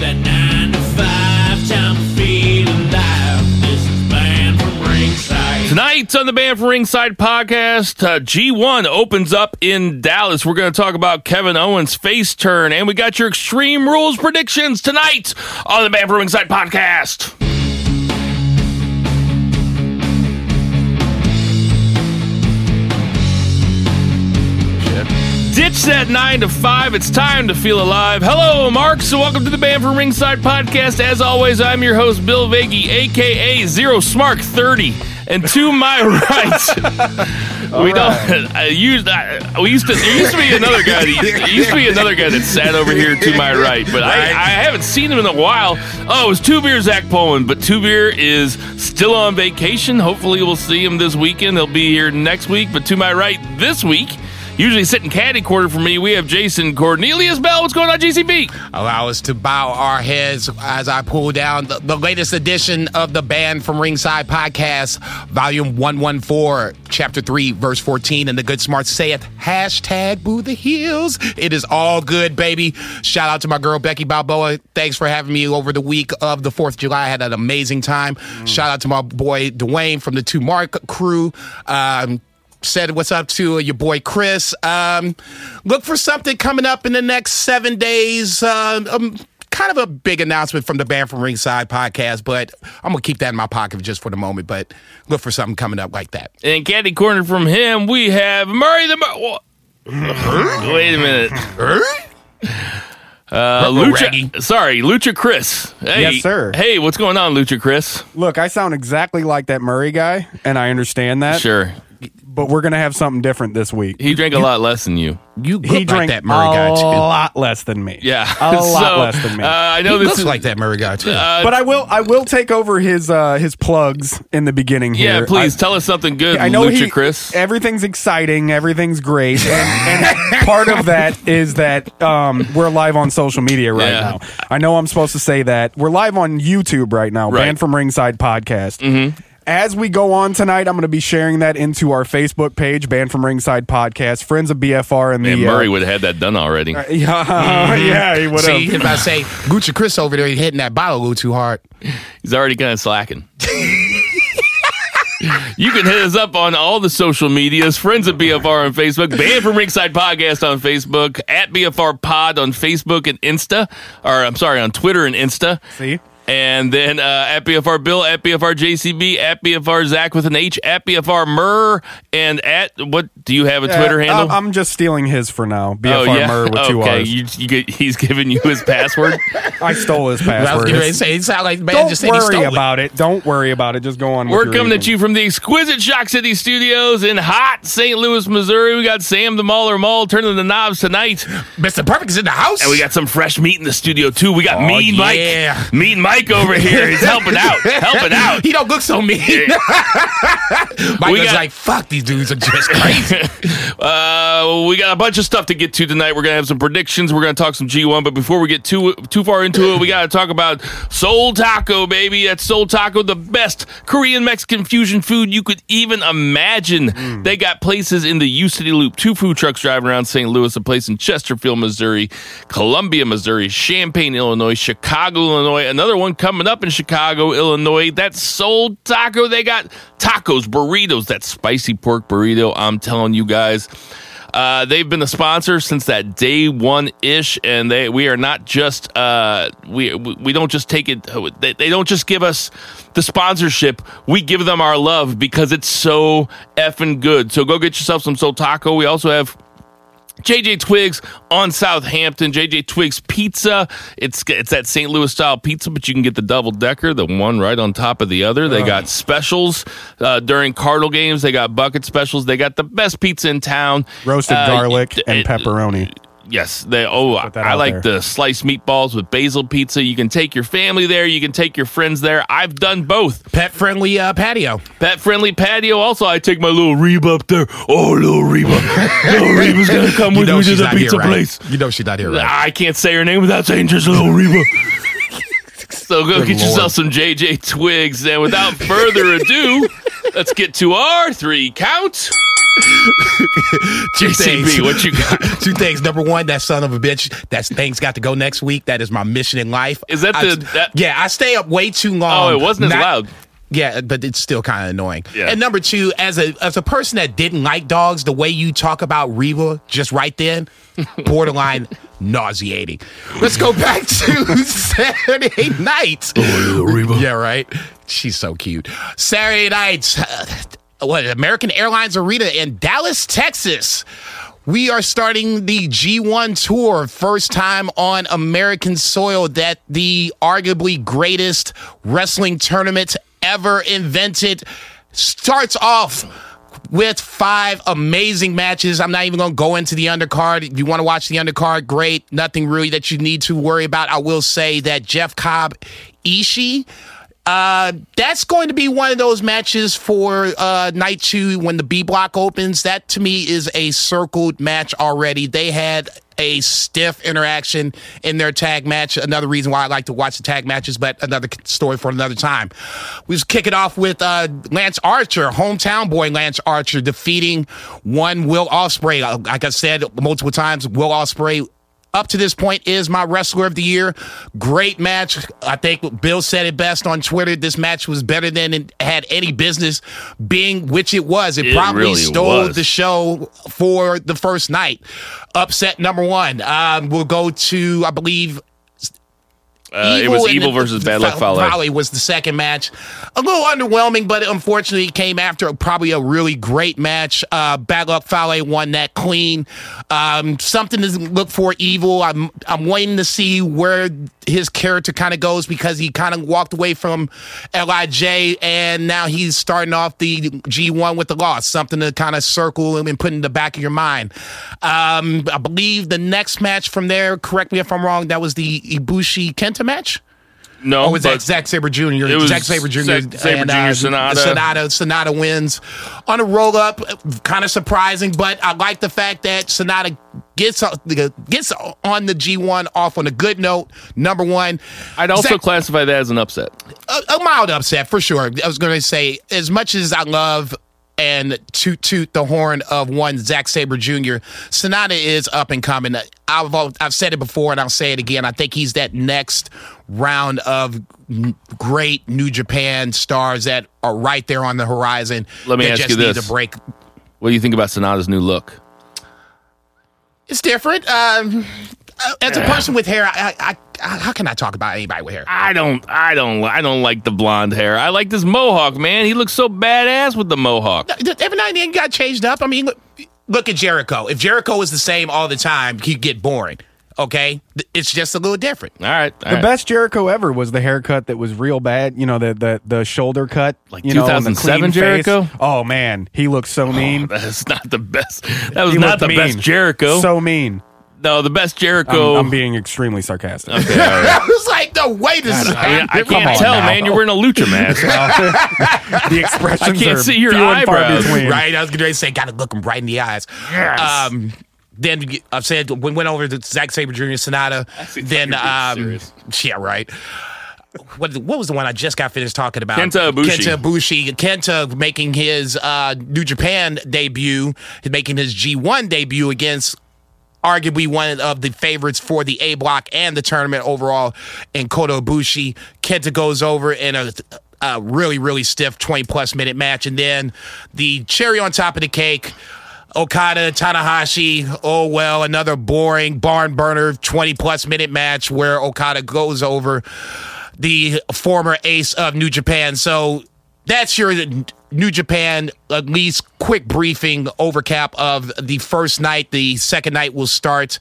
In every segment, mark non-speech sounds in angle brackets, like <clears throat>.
that nine to five time to feel alive. This is banned from ringside. Tonight on the Banned from Ringside podcast, uh, G1 opens up in Dallas. We're going to talk about Kevin Owens' face turn, and we got your Extreme Rules predictions tonight on the Banned from Ringside podcast. Ditch that nine to five. It's time to feel alive. Hello, Mark. So, welcome to the Banned from Ringside podcast. As always, I'm your host, Bill Vagey, aka Zero Smark 30. And to my <laughs> right, we don't. I used. I, we used to. There used to be another guy. That, used to be another guy that sat over here to my right, but I, I haven't seen him in a while. Oh, it was Two Beer Zach Poland, but Two Beer is still on vacation. Hopefully, we'll see him this weekend. He'll be here next week. But to my right this week. Usually sitting caddy quarter for me, we have Jason Cornelius Bell. What's going on, JCB? Allow us to bow our heads as I pull down the, the latest edition of the Banned from Ringside podcast, volume 114, chapter 3, verse 14. And the good smart saith, hashtag boo the heels. It is all good, baby. Shout out to my girl, Becky Balboa. Thanks for having me over the week of the 4th of July. I had an amazing time. Shout out to my boy, Dwayne from the Two Mark crew. Um, said what's up to your boy Chris. Um, look for something coming up in the next seven days. Uh, um, kind of a big announcement from the Banned from Ringside podcast, but I'm gonna keep that in my pocket just for the moment. But look for something coming up like that. And caddy corner from him, we have Murray the. Mur- Wait a minute. Uh, Lucha, sorry, Lucha Chris. Hey, Yes, sir. Hey, what's going on, Lucha Chris? Look, I sound exactly like that Murray guy, and I understand that. Sure, But we're gonna have something different this week. he drank a lot less than you. You look He like that Murray a guy too. lot less than me. Yeah, a lot <laughs> So, less than me. Uh, I He know this looks is like that Murray guy too. Uh, but I will, I will take over his uh, his plugs in the beginning here. yeah, please I, tell us something good, I know Lucha he, Chris. Everything's exciting. Everything's great, and, <laughs> and part of that is that um, we're live on social media right Yeah. now. I know I'm supposed to say that we're live on YouTube right now. Right. Banned from Ringside podcast. Mm-hmm. As we go on tonight, I'm going to be sharing that into our Facebook page, Banned from Ringside podcast, friends of BFR, and the And Murray uh, would have had that done already. yeah, <laughs> yeah, he would See, have. if I say Gucci Chris over there, he hitting that bottle a little too hard. He's already kind of slacking. <laughs> You can hit us up on all the social medias, friends of BFR on Facebook, Banned from Ringside Podcast on Facebook, at BFR Pod on Facebook and Insta, or I'm sorry, on Twitter and Insta. See? And then uh, at BFR Bill, at BFR JCB, at BFR Zach with an H, at BFR Murr, and at what do you have a Twitter Uh, handle? I'm just stealing his for now. BFR Murr with two okay. R's. You, you he's giving you his password. <laughs> I stole his I was password. getting ready to It's- say, it sounded like man Don't just said he worry stole it. about it. Don't worry about it. Just go on. We're your coming at you from the exquisite Shock City Studios in hot St. Louis, Missouri. We got Sam the Mauler Mall turning the knobs tonight. Mr. Perfect is in the house. And we got some fresh meat in the studio too. We got Oh, Mean yeah. Mike. Mean Mike over here. He's helping out. Helping out. <laughs> he don't look so mean. <laughs> Mike was like, "Fuck, these dudes are just <laughs> crazy." Uh, we got a bunch of stuff to get to tonight. We're gonna have some predictions. We're gonna talk some G1, but before we get too too far into it, we gotta talk about Seoul Taco, baby. That's Seoul Taco, the best Korean Mexican fusion food you could even imagine. They got places in the U City Loop, two food trucks driving around St. Louis, a place in Chesterfield, Missouri, Columbia, Missouri, Champaign, Illinois, Chicago, Illinois, another one coming up in Chicago, Illinois. That's Seoul Taco. They got tacos, burritos, that spicy pork burrito. I'm telling you guys. Uh, they've been a sponsor since that day one ish, and they we are not just uh, we we don't just take it. They, they don't just give us the sponsorship. We give them our love because it's so effing good. So go get yourself some Seoul Taco. We also have. JJ Twigs on Southampton. JJ Twigs Pizza. It's it's that St. Louis style pizza, but you can get the double decker, the one right on top of the other. They got specials uh, during Cardinal games. They got bucket specials. They got the best pizza in town. roasted Uh, garlic y- and pepperoni. Yes, they. Oh, I like there. the sliced meatballs with basil pizza. You can take your family there. You can take your friends there. I've done both. Pet friendly uh, patio. Pet friendly patio. Also, I take my little Reba up there. Oh, little Reba. little Reba's gonna come <laughs> with me to the not here, pizza right? place. You know she's not here, right? I can't say her name without saying just little Reba. <laughs> so go Good get Lord. yourself some JJ Twigs. And without further ado, let's get to our three count. <laughs> JCB, what you got? <laughs> Two things. Number one, that son of a bitch. That thing's got to go next week. That is my mission in life. Is that I- the- that- yeah, I stay up way too long. Oh, it wasn't as Not- loud. Yeah, but it's still kind of annoying. Yeah. And number two, as a as a person that didn't like dogs, the way you talk about Reba just right then, <laughs> borderline nauseating. Let's go back to Saturday night. Yeah, right. She's so cute. Saturday night, uh, what American Airlines Arena in Dallas, Texas. We are starting the G1 tour, first time on American soil that the arguably greatest wrestling tournament ever invented starts off with five amazing matches. I'm not even going to go into the undercard. If you want to watch the undercard, great. Nothing really that you need to worry about. I will say that Jeff Cobb Ishii. Uh, that's going to be one of those matches for uh, night two when the B block opens. That to me is a circled match already. They had a stiff interaction in their tag match. Another reason why I like to watch the tag matches, but another story for another time. We just kick it off with uh, Lance Archer, hometown boy Lance Archer, defeating one Will Ospreay. Like I said multiple times, Will Ospreay up to this point is my wrestler of the year. Great match. I think Bill said it best on Twitter. This match was better than it had any business being, which it was. It, It probably really stole was. the show for the first night. Upset number one. Um, we'll go to, I believe, Uh, it was Evil the- versus Bad Luck Fa- Fale. was the second match. A little underwhelming, but unfortunately it came after probably a really great match. Uh, Bad Luck Fale won that clean. Um, something to look for Evil. I'm I'm waiting to see where his character kind of goes because he kind of walked away from Lij and now he's starting off the G1 with the loss. Something to kind of circle and put in the back of your mind. Um, I believe the next match from there. Correct me if I'm wrong. That was the Ibushi Kenta match. No, Oh, was that Zack Sabre Jr.? It was Zack Sabre Jr. Zack Sabre and, Jr., uh, Sanada. Sanada. Sanada wins on a roll up. Kind of surprising, but I like the fact that Sanada gets gets on the G1 off on a good note. Number one, I'd also Zack- classify that as an upset. a, a mild upset for sure. I was going to say, as much as I love and toot toot the horn of one Zack Sabre Jr., Sanada is up and coming. I've I've said it before and I'll say it again. I think he's that next round of great New Japan stars that are right there on the horizon. Let me ask you this. break. What do you think about Sanada's new look? It's different. Um, Uh, as a person with hair, I, I, I, how can I talk about anybody with hair? I don't, I don't, I don't like the blonde hair. I like this mohawk, man. He looks so badass with the mohawk. every now and then got changed up. I mean, look, look at Jericho. If Jericho was the same all the time, he'd get boring. Okay, it's just a little different. All right, all The right. best Jericho ever was the haircut that was real bad. You know the the, the shoulder cut, Like you know, and the 2007 face. Jericho? Oh man, he looks so oh, mean. That's not the best. That was He not the mean. best Jericho. So mean. No, the best I'm, Jericho. I'm being extremely sarcastic. Okay, <laughs> all right. I was like, no, wait a I, mean, I second. can't tell, now. man. You're wearing a lucha <laughs> mask. the expressions I can't are see your few and far eyebrows. between. Right, I was going to say, got to look him right in the eyes. Yes. Um, then I've said we went over to Zack Sabre Jr. Sanada. Then, um, yeah, right. What, what was the one I just got finished talking about? Kenta Ibushi. Kenta Ibushi. Kenta making his uh, New Japan debut, making his G1 debut against arguably one of the favorites for the A block and the tournament overall in Kota Ibushi. Kenta goes over in a, a really, really stiff 20 plus minute match. And then the cherry on top of the cake. Okada, Tanahashi, oh well, another boring barn burner 20 plus minute match where Okada goes over the former ace of New Japan. So that's your New Japan, at least quick briefing overcap of the first night. The second night will start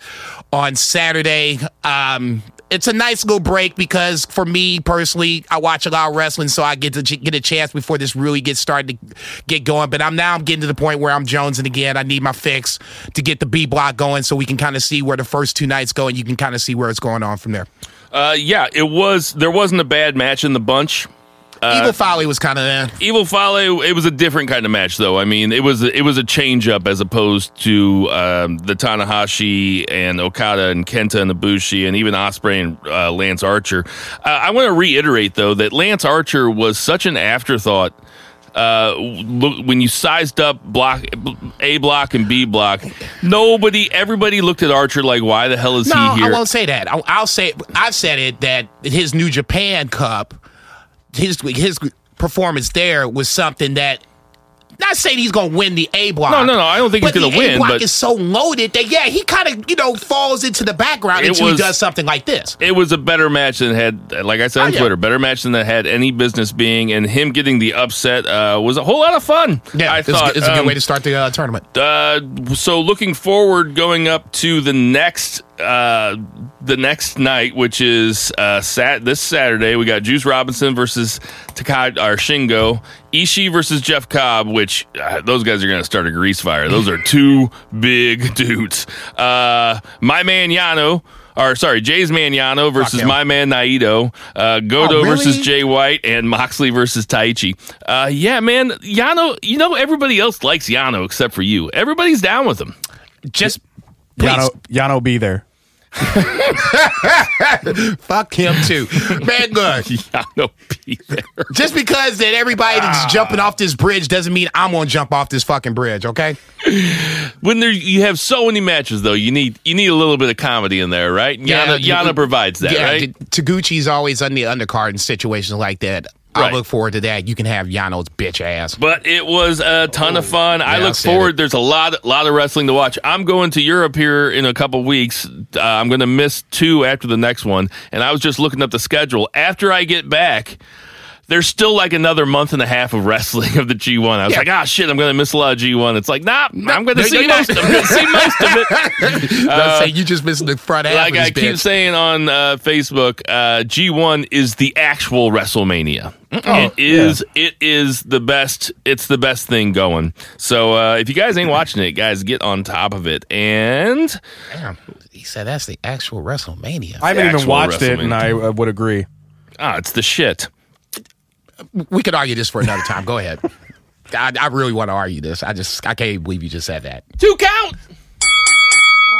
on Saturday. Um, it's a nice little break because for me personally, I watch a lot of wrestling, so I get to get a chance before this really gets started to get going. But I'm now I'm getting to the point where I'm jonesing again. I need my fix to get the B block going, so we can kind of see where the first two nights go, and you can kind of see where it's going on from there. Uh, yeah, it was. There wasn't a bad match in the bunch. Evil Fale was kind of there. Evil Fale, it was a different kind of match, though. I mean, it was it was a change up as opposed to um, the Tanahashi and Okada and Kenta and Ibushi and even Ospreay and uh, Lance Archer. Uh, I want to reiterate though that Lance Archer was such an afterthought uh, look when you sized up block A block and B block, nobody, everybody looked at Archer like, why the hell is No, he here? I won't say that. I'll, I'll say I've said it that his New Japan Cup, his his performance there was something that. Not saying he's gonna win the A block. No, no, no, I don't think he's gonna the win, A block but- is so loaded that yeah, he kind of you know falls into the background until was- he does something like this. it was a better match than had, like I said on Oh, yeah. Twitter, better match than it had any business being, and him getting the upset uh, was a whole lot of fun. Yeah, I it's, thought. it's a good Um, way to start the uh, tournament. Uh, so looking forward, going up to the next uh, the next night, which is uh, sat this Saturday, we got Juice Robinson versus Takagi or Shingo, Ishii versus Jeff Cobb, which uh, those guys are going to start a grease fire. Those are two <laughs> big dudes. Uh, my man Yano. Or sorry, Jay's man Yano versus my man Naito, uh, Goto Oh, really? versus Jay White, and Moxley versus Taichi. Uh, yeah, man, Yano. You know everybody else likes Yano except for you. Everybody's down with him. Just please Yano, Yano be there. <laughs> fuck him too, man. Good. <laughs> Be there. Just because that everybody that's Ah. jumping off this bridge doesn't mean I'm gonna jump off this fucking bridge. Okay. When there you have so many matches, though, you need you need a little bit of comedy in there, right? Yano, you- Yano provides that, yeah, right? Taguchi's always on the undercard in situations like that. I look forward to that. You can have Yano's bitch ass. But it was a ton of fun. I look I forward. it. There's a lot, lot of wrestling to watch. I'm going to Europe here in a couple weeks. Uh, I'm going to miss two after the next one, and I was just looking up the schedule. After I get back, there's still like another month and a half of wrestling of the G1. I was Yeah. like, ah, shit, I'm going to miss a lot of G1. It's like, nah, I'm going to see most. I'm going to see most of it. <laughs> Let's say you just missed the front half. like I keep saying on uh, Facebook, uh, G1 is the actual WrestleMania. Oh, it is. It is the best. It's the best thing going. So uh, if you guys ain't watching it, guys, get on top of it. And Damn, he said that's the actual WrestleMania. I haven't even watched it, and I uh, would agree. ah, it's the shit. we could argue this for another time. Go ahead. <laughs> I, I really want to argue this. I just I can't believe you just said that. Two count.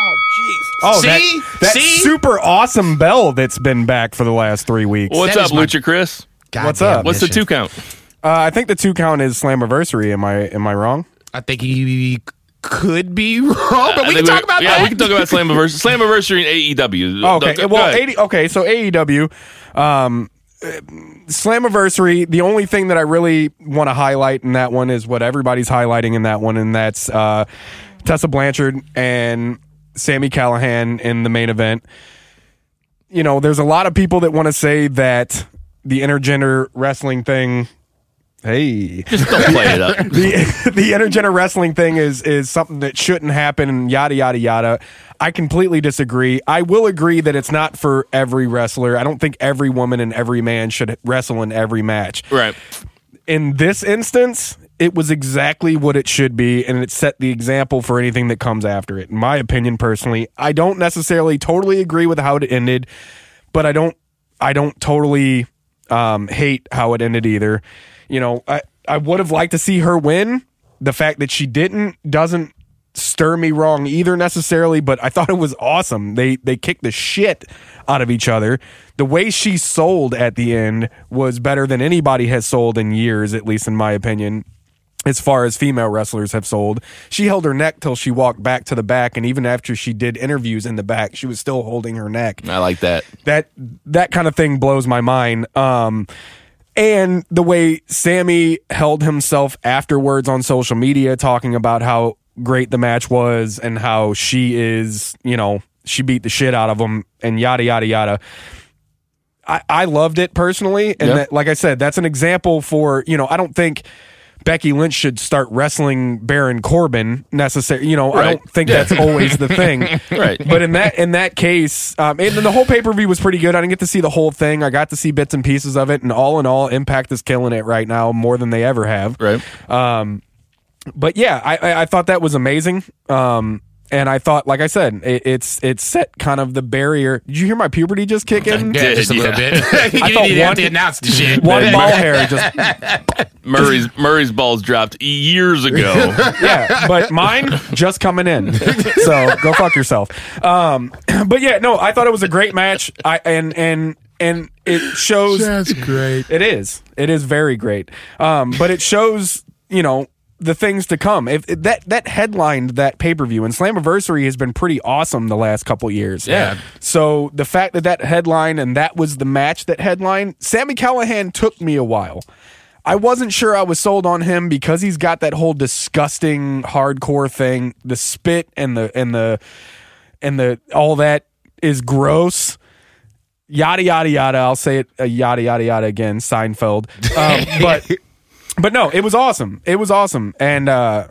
Oh jeez. Oh, See? that, that See? super awesome bell that's been back for the last three weeks. What's That up, is my- Lucha Chris? What's Goddamn up? What's the two count? Uh, I think the two count is Slammiversary. Am I am I wrong? I think he could be <laughs> wrong, but I we can talk about yeah, that. we can talk about Slammiversary, Slammiversary and AEW. <laughs> Oh, okay. Go- go well, ahead. 80, okay. So AEW, um, Slammiversary. The only thing that I really want to highlight in that one is what everybody's highlighting in that one, and that's uh, Tessa Blanchard and Sami Callihan in the main event. You know, there's a lot of people that want to say that the intergender wrestling thing. Hey, just don't play it up. <laughs> the the intergender wrestling thing is is something that shouldn't happen and yada yada yada. I completely disagree. I will agree that it's not for every wrestler. I don't think every woman and every man should wrestle in every match. right. In this instance, it was exactly what it should be and it set the example for anything that comes after it. In my opinion personally, I don't necessarily totally agree with how it ended, but I don't I don't totally um, hate how it ended either. You know, I, I would have liked to see her win. The fact that she didn't doesn't stir me wrong either necessarily, but I thought it was awesome. They they kicked the shit out of each other. The way she sold at the end was better than anybody has sold in years, at least in my opinion. As far as female wrestlers have sold, she held her neck till she walked back to the back, and even after she did interviews in the back, she was still holding her neck I like that. that that kind of thing blows my mind. Um, and the way Sami held himself afterwards on social media, talking about how great the match was and how she is, you know, she beat the shit out of him and yada yada yada. I, I loved it personally, and Yeah. that, like I said, that's an example for you know. I don't think Becky Lynch should start wrestling Baron Corbin necessary. You know, I don't think that's always the thing. <laughs> Right. But in that in that case, um, and then the whole pay per view was pretty good. I didn't get to see the whole thing. I got to see bits and pieces of it, and all in all, Impact is killing it right now more than they ever have. Right. But yeah, I I, I thought that was amazing. Um, and I thought, like I said, it, it's it's set kind of the barrier. Did you hear my puberty just kick in? yeah, just a Yeah. little bit. <laughs> you thought one- to announce the shit. One ball hair just <laughs> Murray's Murray's balls dropped years ago. <laughs> yeah, but mine just coming in. So go fuck yourself. Um, <clears throat> but yeah, no, I thought it was a great match. I and and and it shows That's great. It is. It is very great. Um, but it shows, you know, the things to come. If, if that that headlined that pay per view, and Slammiversary has been pretty awesome the last couple years. Yeah. So the fact that that headline and that was the match that headline, Sami Callihan took me a while. I wasn't sure I was sold on him because he's got that whole disgusting hardcore thing, the spit and the and the and the all that is gross yada yada yada. I'll say it uh, yada yada yada again. Seinfeld. <laughs> Um, but but no, it was awesome. It was awesome, and uh,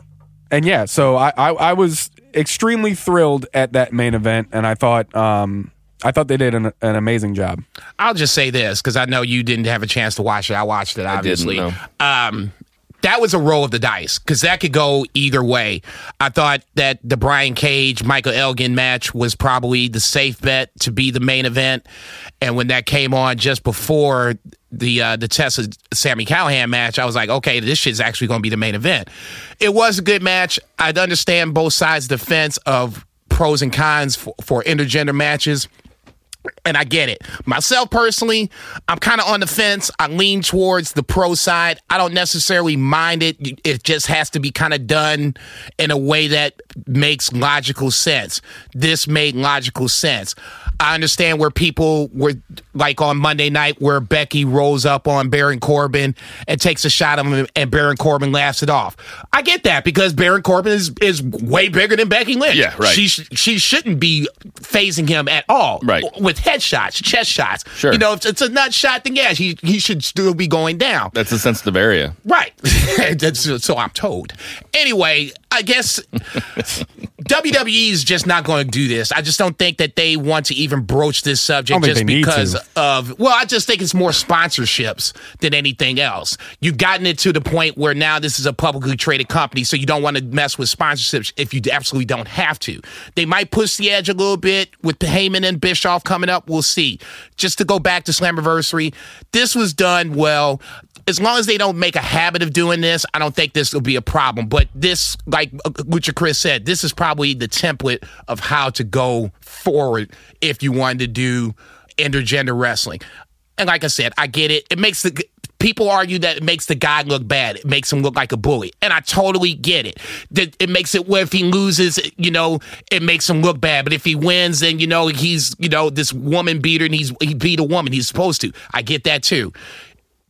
and yeah. So I, I I was extremely thrilled at that main event, and I thought um I thought they did an, an amazing job. I'll just say this because I know you didn't have a chance to watch it. I watched it, obviously. no. Um, that was a roll of the dice because that could go either way. I thought that the Brian Cage Michael Elgin match was probably the safe bet to be the main event, and when that came on just before the uh, the Tessa Sami Callihan match, I was like, okay, this shit's actually going to be the main event. It was a good match. I'd understand both sides defense of pros and cons for, for intergender matches and I get it. Myself personally, I'm kind of on the fence. I lean towards the pro side. I don't necessarily mind it. It just has to be kind of done in a way that makes logical sense. This made logical sense. I understand where people were like on Monday night where Becky rolls up on Baron Corbin and takes a shot at him and Baron Corbin laughs it off. I get that because Baron Corbin is, is way bigger than Becky Lynch. Yeah, right. She sh- she shouldn't be phasing him at all. Right. With headshots, chest shots. Sure. You know, if it's a nut shot, then yeah, he, he should still be going down. That's a sensitive area. Right. <laughs> That's, so I'm told. Anyway, I guess <laughs> WWE is just not going to do this. I just don't think that they want to even broach this subject I don't think just because of, well, I just think it's more sponsorships than anything else. You've gotten it to the point where now this is a publicly traded company, so you don't want to mess with sponsorships if you absolutely don't have to. They might push the edge a little bit with Heyman and Bischoff coming up. We'll see. Just to go back to Slammiversary, this was done well as long as they don't make a habit of doing this, I don't think this will be a problem. But this, like uh, Lucha Chris said, this is probably the template of how to go forward if you wanted to do intergender wrestling. And like I said, I get it. It makes the people argue that it makes the guy look bad. It makes him look like a bully, and I totally get it. That it makes it where if he loses, you know, it makes him look bad. But if he wins, then you know he's you know this woman beater, and he's he beat a woman. He's supposed to. I get that too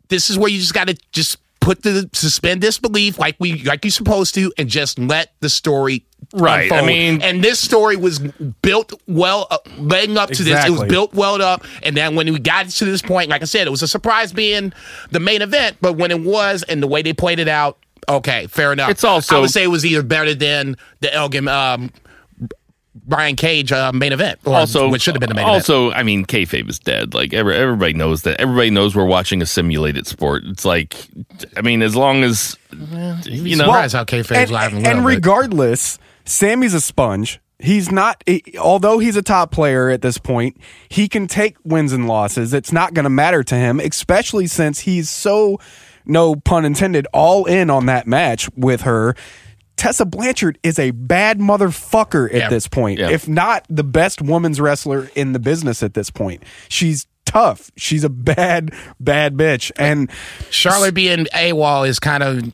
this is where you just got to just put the suspend disbelief like we like you're supposed to and just let the story Right, I mean- and this story was built well uh, leading up to this. It was built well up. And then when we got to this point like i said it was a surprise being the main event but when it was and the way they played it out okay fair enough. It's also- i would say it was either better than the elgin um Brian Cage uh, main event, or also, which should have been the main event. also, I mean, kayfabe is dead. Like every, everybody knows that. Everybody knows we're watching a simulated sport. It's like, I mean, as long as you know, surprised how kayfabe's and, live and and well, but- regardless, Sami's a sponge. He's not, he- although he's a top player at this point, he can take wins and losses. It's not going to matter to him, especially since he's so, no pun intended, all in on that match with her. Tessa Blanchard is a bad motherfucker at Yeah. this point, Yeah. if not the best women's wrestler in the business at this point. She's tough. She's a bad, bad bitch. And Charlotte being AWOL is kind of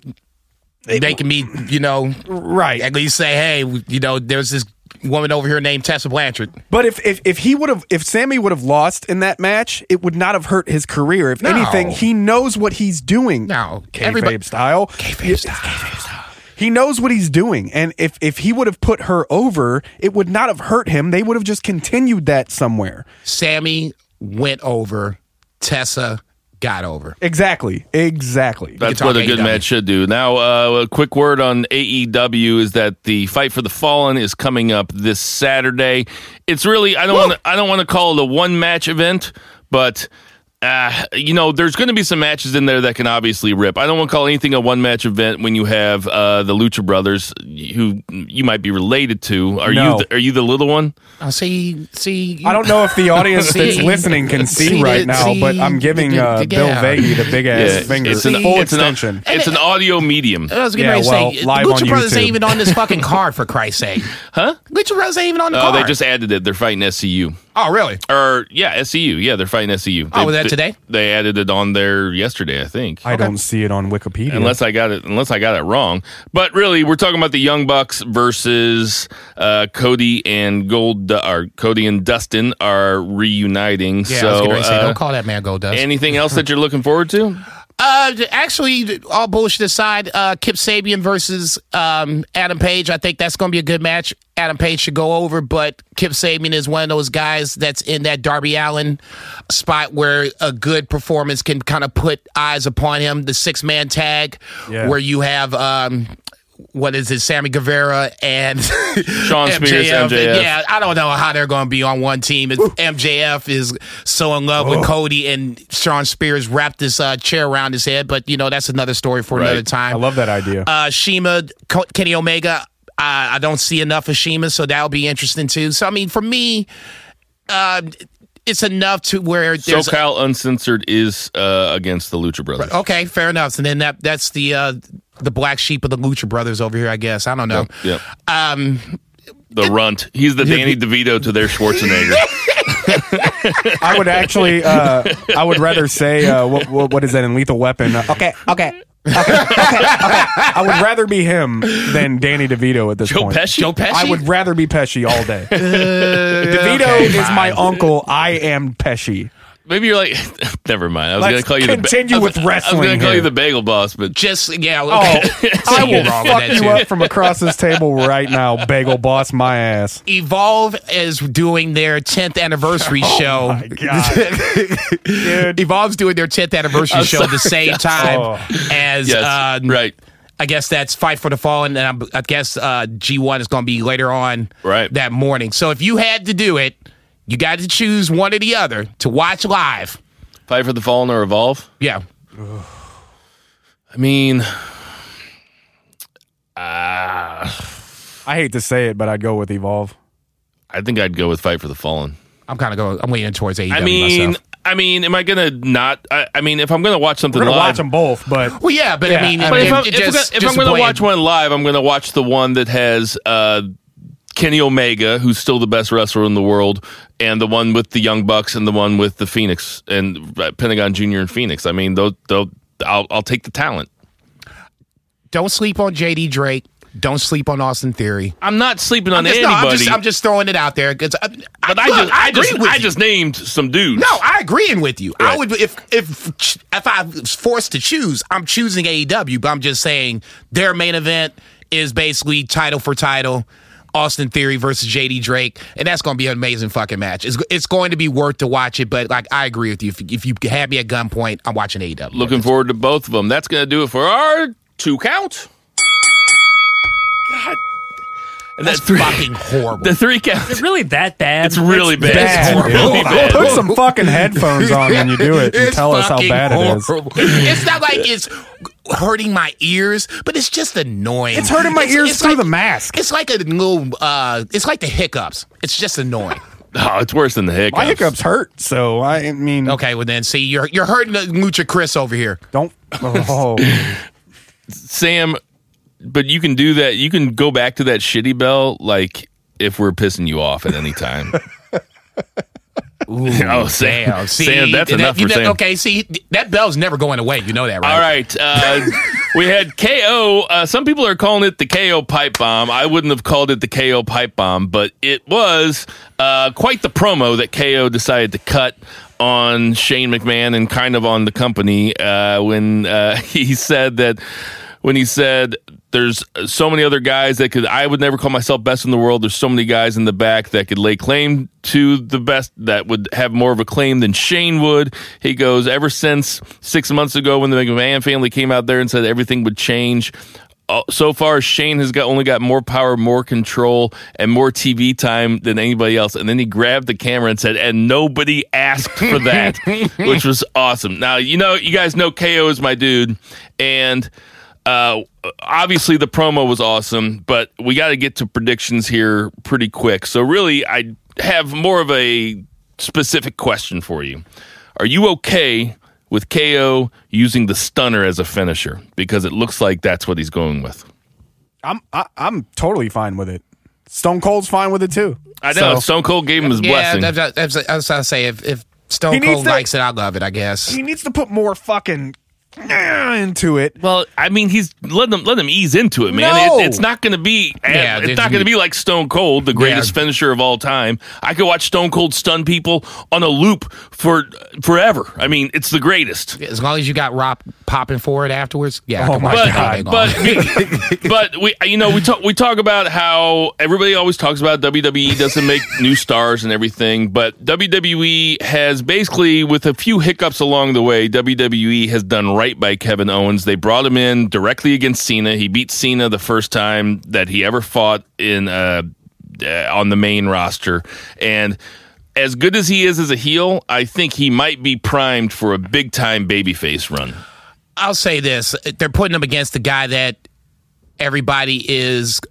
making me, you know, right. at least say, hey, you know, there's this woman over here named Tessa Blanchard. But if if, if he would have if Sami would have lost in that match, it would not have hurt his career. If No. anything, he knows what he's doing. No. kayfabe Everybody- style. Kayfabe style. He knows what he's doing, and if if he would have put her over, it would not have hurt him. They would have just continued that somewhere. Sami went over, Tessa got over. Exactly. Exactly. That's what a good AEW. match should do. Now, uh, a quick word on AEW is that the Fight for the Fallen is coming up this Saturday. It's really I don't want I don't want to call it a one match event, but. Uh, you know, there's going to be some matches in there that can obviously rip. I don't want to call anything a one match event when you have uh, the Lucha Brothers, who you might be related to. Are No. you the, are you the little one? I see, see. I don't know if the audience <laughs> that's listening can see, see right the- now, see but I'm giving the- uh, Bill yeah. The big ass Yeah, finger, it's an full it's an- it's an audio medium. I was getting Yeah, to well, say, live Lucha on Brothers YouTube. ain't even on this <laughs> fucking card, for Christ's sake. Huh? Lucha Brothers ain't even on the card. Oh, card. they just added it. They're fighting SCU. Oh, really? Or yeah, SCU. Yeah, they're fighting SCU. Oh, They- was that they- today? They added it on there yesterday, I think. I don't see it on Wikipedia. unless I got it unless I got it wrong. But really, we're talking about the Young Bucks versus uh, Cody and Gold or Cody and Dustin are reuniting. Yeah, so I was going to say, uh, don't call that man Gold Dust. anything else <laughs> that you're looking forward to? Uh, actually, all bullshit aside, uh, Kip Sabian versus um, Adam Page. I think that's going to be a good match. Adam Page should go over, but Kip Sabian is one of those guys that's in that Darby Allin spot where a good performance can kind of put eyes upon him. The six man tag, Yeah. where you have. Um, what is it, Sammy Guevara and <laughs> Shawn Spears, MJF. Yeah, I don't know how they're going to be on one team. It's- MJF is so in love with Cody, and Shawn Spears wrapped this uh, chair around his head. But you know that's another story for Right. another time. I love that idea. uh, CIMA, Co- Kenny Omega. I I don't see enough of CIMA, so that'll be interesting too. So I mean, for me, uh, it's enough to where there's SoCal Uncensored is uh, against the Lucha Brothers. okay, fair enough. And then that that's the uh, the black sheep of the Lucha Brothers over here. I guess I don't know. Yep. Um, The Runt. He's the Danny DeVito to their Schwarzenegger. <laughs> I would actually, uh, I would rather say, uh, what, what, what is that in Lethal Weapon? Uh, okay, okay. Okay, okay, okay. I would rather be him than Danny DeVito at this Joe point. Pesci. Joe Pesci. I would rather be Pesci all day. <laughs> DeVito okay, is my uncle. I am Pesci. Maybe you're like, <laughs> never mind. I was going to call you the continue I was- with I was going to call you the Bagel Boss, but just yeah. Oh, I <laughs> will fuck you up from across this table right now, bagel boss my ass. Evolve is doing their 10th anniversary <laughs> show. Oh my God. Dude. Evolve's doing their 10th anniversary show at the same time Oh. as yes, uh, right. I guess that's Fight for the Fallen, and I, I guess uh, G1 is going to be later on Right. that morning. So if you had to do it, you got to choose one or the other to watch live. Fight for the Fallen or Evolve. Yeah. <sighs> I mean, I hate to say it, but I'd go with Evolve. I think I'd go with Fight for the Fallen. I'm kind of going. I'm leaning towards AEW I mean, myself. I mean, am I gonna not? I, I mean, if I'm gonna watch something We're gonna live, watch them both, but Well, yeah, but Yeah, I mean, I But it- if I'm, it if, I'm gonna, if I'm gonna watch one live, I'm gonna watch the one that has uh, Kenny Omega, who's still the best wrestler in the world, and the one with the Young Bucks, and the one with the Fenix and uh, Pentagon Junior and Fenix. I mean, those, those I'll, I'll take the talent. don't sleep on JD Drake. Don't sleep on Austin Theory. I'm not sleeping on I'm just, no, anybody. I'm just, I'm just throwing it out there because. but I just, I, just, I just named some dudes. No, I agreeing with you. I would if if if I was forced to choose, I'm choosing AEW. But I'm just saying their main event is basically title for title. Austin Theory versus JD Drake, and that's going to be an amazing fucking match. It's, it's going to be worth to watch it, but like I agree with you. If, if you had me at gunpoint, I'm watching AEW. Looking forward to both of them. That's going to do it for our two count. God. And that's that three, fucking <laughs> horrible. the three count. Is it really that bad? It's really bad. bad. It's really bad. Put some fucking headphones on when you do it and It's tell us how fucking bad it is. It's not like it's hurting my ears, but it's just annoying. It's hurting my ears it's through like- the mask. It's like a little. Uh, it's like the hiccups. It's just annoying. <laughs> Oh, it's worse than the hiccups. My hiccups hurt, so I mean, Okay, well then, see, you're you're hurting the Lucha Chris over here. don't. Oh, <laughs> Sam, but you can do that. You can go back to that shitty bell, like if we're pissing you off at any time. <laughs> oh, <laughs> Sam, see, Sam, that's that- enough for know- Sam. Okay, see, that bell's never going away. You know that, right? All right. Uh, we had KO. Uh, some people are calling it the KO pipe bomb. I wouldn't have called it the KO pipe bomb, but it was uh, quite the promo that KO decided to cut on Shane McMahon and kind of on the company uh, when uh, <laughs> he said that when he said there's so many other guys that could I would never call myself best in the world. There's so many guys in the back that could lay claim to the best that would have more of a claim than Shane would. He goes, ever since six months ago when the McMahon family came out there and said everything would change. uh, So far, Shane has got only got more power, more control, and more TV time than anybody else. And then he grabbed the camera and said, "And nobody asked for that," <laughs> which was awesome. Now you know, you guys know KO is my dude, and uh, obviously the promo was awesome, but we got to get to predictions here pretty quick. So really, I have more of a specific question for you. Are you okay with KO using the stunner as a finisher? Because it looks like that's what he's going with. I'm I, I'm totally fine with it. Stone Cold's fine with it too. I know So- Stone Cold gave him his Yeah, blessing. that's, that's, that's, that's what I say. If, if Stone Cold to- likes it, I love it. I guess. He needs to put more fucking into it. Well, I mean, he's let them let them ease into it, man. No. It, it's not going to be. Yeah, it's not going to be like Stone Cold, the greatest Yeah. finisher of all time. I could watch Stone Cold stun people on a loop for forever. I mean, it's the greatest. As long as you got Rob popping for it afterwards, yeah. I Oh can my watch But that all day <laughs> but but we you know we talk we talk about how everybody always talks about WWE doesn't make new stars and everything, but WWE has basically with a few hiccups along the way, WWE has done right by Kevin Owens. They brought him in directly against Cena. He beat Cena the first time that he ever fought in uh, uh, on the main roster and as good as he is as a heel, I think he might be primed for a big time babyface run. I'll say this: they're putting him against the guy that everybody is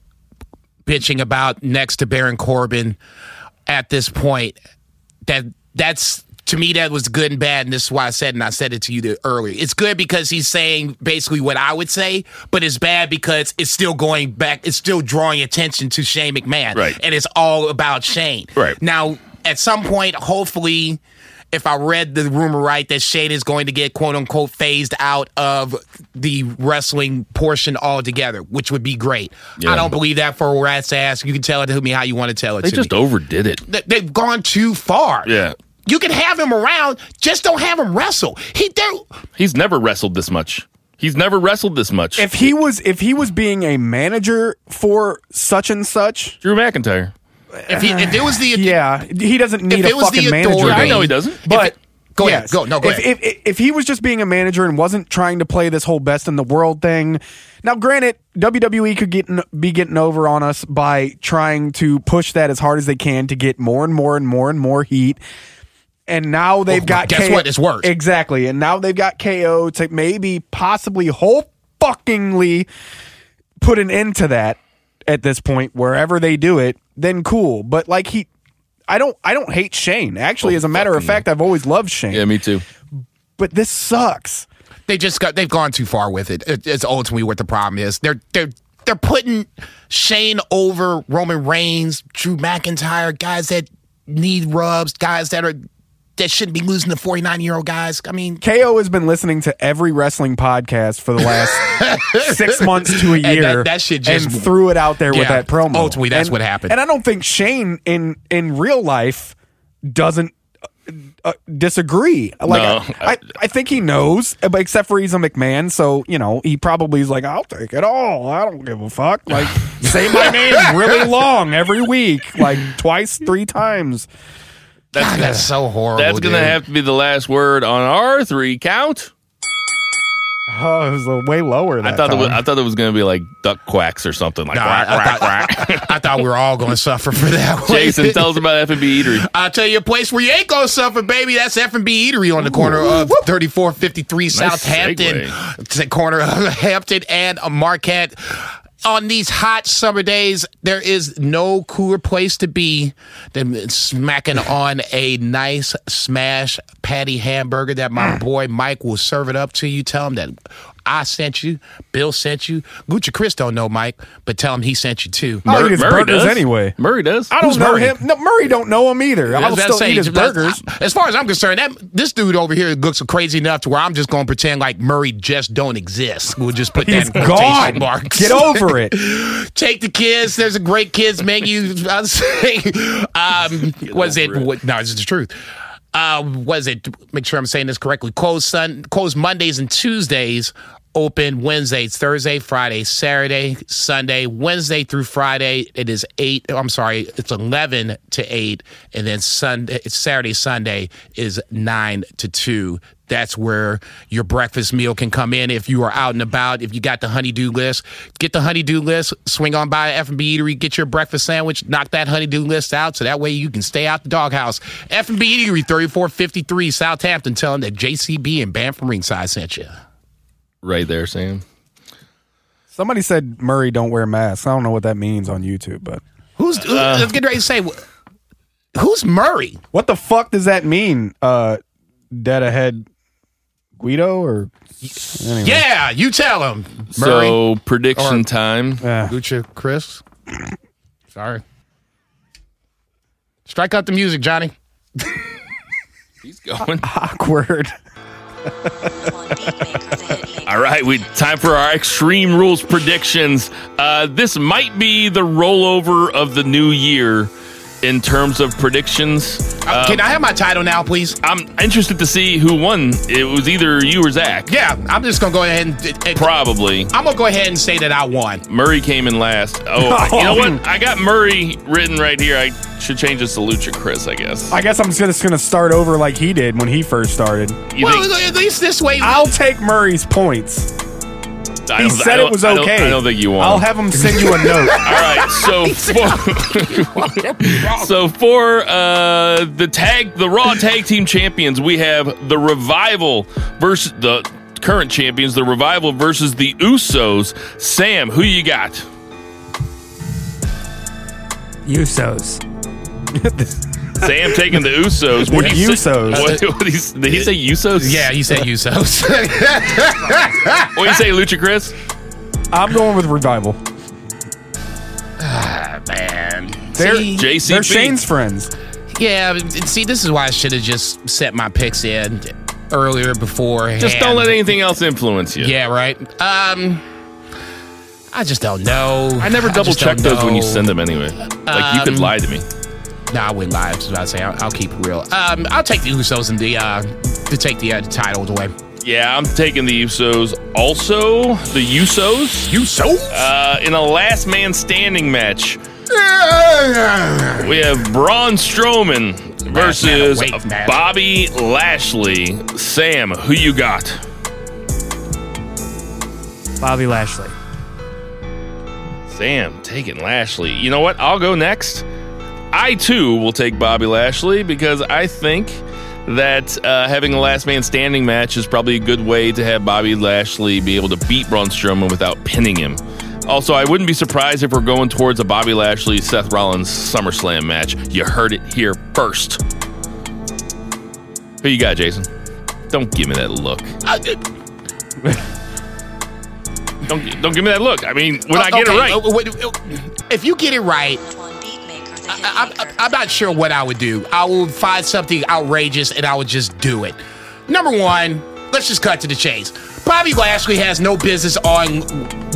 bitching about next to Baron Corbin at this point. That that's to me that was good and bad, and this is why I said, and I said it to you earlier. It's good because he's saying basically what I would say, but it's bad because it's still going back. It's still drawing attention to Shane McMahon, Right. And it's all about Shane, Right. Now, at some point, hopefully. If I read the rumor right, that Shane is going to get quote unquote phased out of the wrestling portion altogether, which would be great. Yeah. I don't believe that for a rat's ass. You can tell it to me how you want to tell it They just me. overdid it. They've gone too far. Yeah. You can have him around, just don't have him wrestle. He do He's never wrestled this much. He's never wrestled this much. If he was if he was being a manager for such and such, Drew McIntyre. if he if it was the yeah, he doesn't need If a it was the fucking manager. authority- I know he doesn't. But it- go ahead, go- no, go if, ahead. If, if he was just being a manager and wasn't trying to play this whole best in the world thing, now granted, WWE could get be getting over on us by trying to push that as hard as they can to get more and more and more and more heat. And now they've Well, got guess what? It's worse. exactly. And now they've got KO to maybe possibly whole fuckingly put an end to that at this point wherever they do it then cool but like he i don't i don't hate shane actually Oh, as a matter of fact i've always loved shane Yeah, me too. but this sucks they just got they've gone too far with it. it. It's ultimately what the problem is. They're they're they're putting Shane over Roman Reigns, Drew McIntyre, guys that need rubs, guys that are that shouldn't be losing to 49 year old guys. I mean, ko has been listening to every wrestling podcast for the last <laughs> six months to a year that- that shit just- and threw it out there with that promo ultimately, that's And- what happened. and i don't think shane in in real life doesn't uh, disagree. Like No. I, I, I think he knows, but except for he's a McMahon, so you know he probably is like, I'll take it all. I don't give a fuck. Like <laughs> say my name really long every week, like twice, three times. That's God, gonna, that's so horrible. that's gonna dude. have to be the last word on our three count. Oh, it was a way lower. That I thought it was. I thought it was gonna be like duck quacks or something like Nah, quack, I, quack, thought, quack. <laughs> I thought we were all going to suffer for that. <laughs> one. Jason, tell us about F and B Eatery. <laughs> I'll tell you a place where you ain't gonna suffer, baby. That's F and B Eatery on the corner of 3453 Southampton, It's the corner of Hampton and Marquette. On these hot summer days, there is no cooler place to be than smacking on a nice smash patty hamburger that my mm. boy Mike will serve it up to you. Tell him that I sent you, Bill sent you. Gucci Chris don't know Mike, but tell him he sent you too. I eat his burgers does. anyway. Murray does. I don't Who's know Murray? him. No, Murray don't know him either. I I'll was about still to say, eat his that's- burgers. As far as I'm concerned, that this dude over here looks crazy enough to where I'm just going to pretend like Murray just don't exist. We'll just put He's that in quotation gone. marks. Get over it. <laughs> Take the kids. There's a great kids menu. <laughs> I'll saying, um, was it? What, no, it's the truth. Uh, was it? Make sure I'm saying this correctly. Closed Sun, closed Mondays and Tuesdays. Open Wednesdays, Thursday, Friday, Saturday, Sunday, Wednesday through Friday. It is eight. I'm sorry, it's eleven to eight, and then Sunday, Saturday, Sunday is nine to two. That's where your breakfast meal can come in if you are out and about. If you got the honeydew list, get the honeydew list. Swing on by F&B Eatery, get your breakfast sandwich, knock that honeydew list out, so that way you can stay out the doghouse. F&B Eatery, thirty four fifty three Southampton. Tell them that JCB and Banned from Ringside sent you. Right there, Sam. Somebody said Murray don't wear masks. I don't know what that means on YouTube, but Who's? who- let's get ready to say. Who's Murray? what the fuck does that mean? Uh, dead ahead, Guido or anyway. Yeah, you tell him. Murray. So prediction Or- time. Yeah. Lucha Chris. Sorry. Strike out the music, Johnny. He's going. <laughs> Awkward. <laughs> All right, we time for our extreme rules predictions. Uh, this might be the rollover of the new year in terms of predictions. Uh, Can I have my title now, please? I'm interested to see who won. It was either you or Zach. Yeah, I'm just gonna go ahead and. and Probably. I'm gonna go ahead and say that I won. Murray came in last. Oh, <laughs> you know what? I got Murray written right here. I should change this to Lucha Chris, I guess. I guess I'm just gonna start over like he did when he first started. You well, think- at least this way. I'll take Murray's points. I He don't- I said don't- it was I don't- okay. I don't think you won. I'll have him send you a note. <laughs> All right, so <laughs> for, so for uh, the tag, the Raw Tag Team Champions, we have the Revival versus the current champions, the Revival versus the Usos. Sam, who you got? Usos. <laughs> Sam taking the Usos. The What did he say- Usos. What, what did, he, did he say Usos? yeah, you said Usos. <laughs> What did you say, Lucha Chris? I'm going with revival. Ah, Man. They're, See? JCB. they're Shane's friends. Yeah, see, this is why I should have just set my picks in earlier before. Just don't let anything else influence you. Yeah, right. Um, I just don't know. I never double check those when you send them anyway. Like you could Um, lie to me. Nah, I wouldn't lie. I was about to say I'll, I'll keep it real. Um, I'll take the Usos and the uh to take the uh, titles away. Yeah, I'm taking the Usos. Also, the Usos Usos? uh, in a last man standing match. We have Braun Strowman versus man, wait, man. Bobby Lashley. Sam, who you got? Bobby Lashley. Sam taking Lashley. You know what? I'll go next. I too will take Bobby Lashley because I think that uh, having a last man standing match is probably a good way to have Bobby Lashley be able to beat Braun Strowman without pinning him. Also, I wouldn't be surprised if we're going towards a Bobby Lashley Seth Rollins SummerSlam match. You heard it here first. Who you got, Jason? Don't give me that look. Uh, Don't don't give me that look. I mean, when I get okay, it right, uh, uh, If you get it right, I, I, I'm not sure what I would do. I would find something outrageous and I would just do it. Number one, let's just cut to the chase. Bobby Lashley has no business on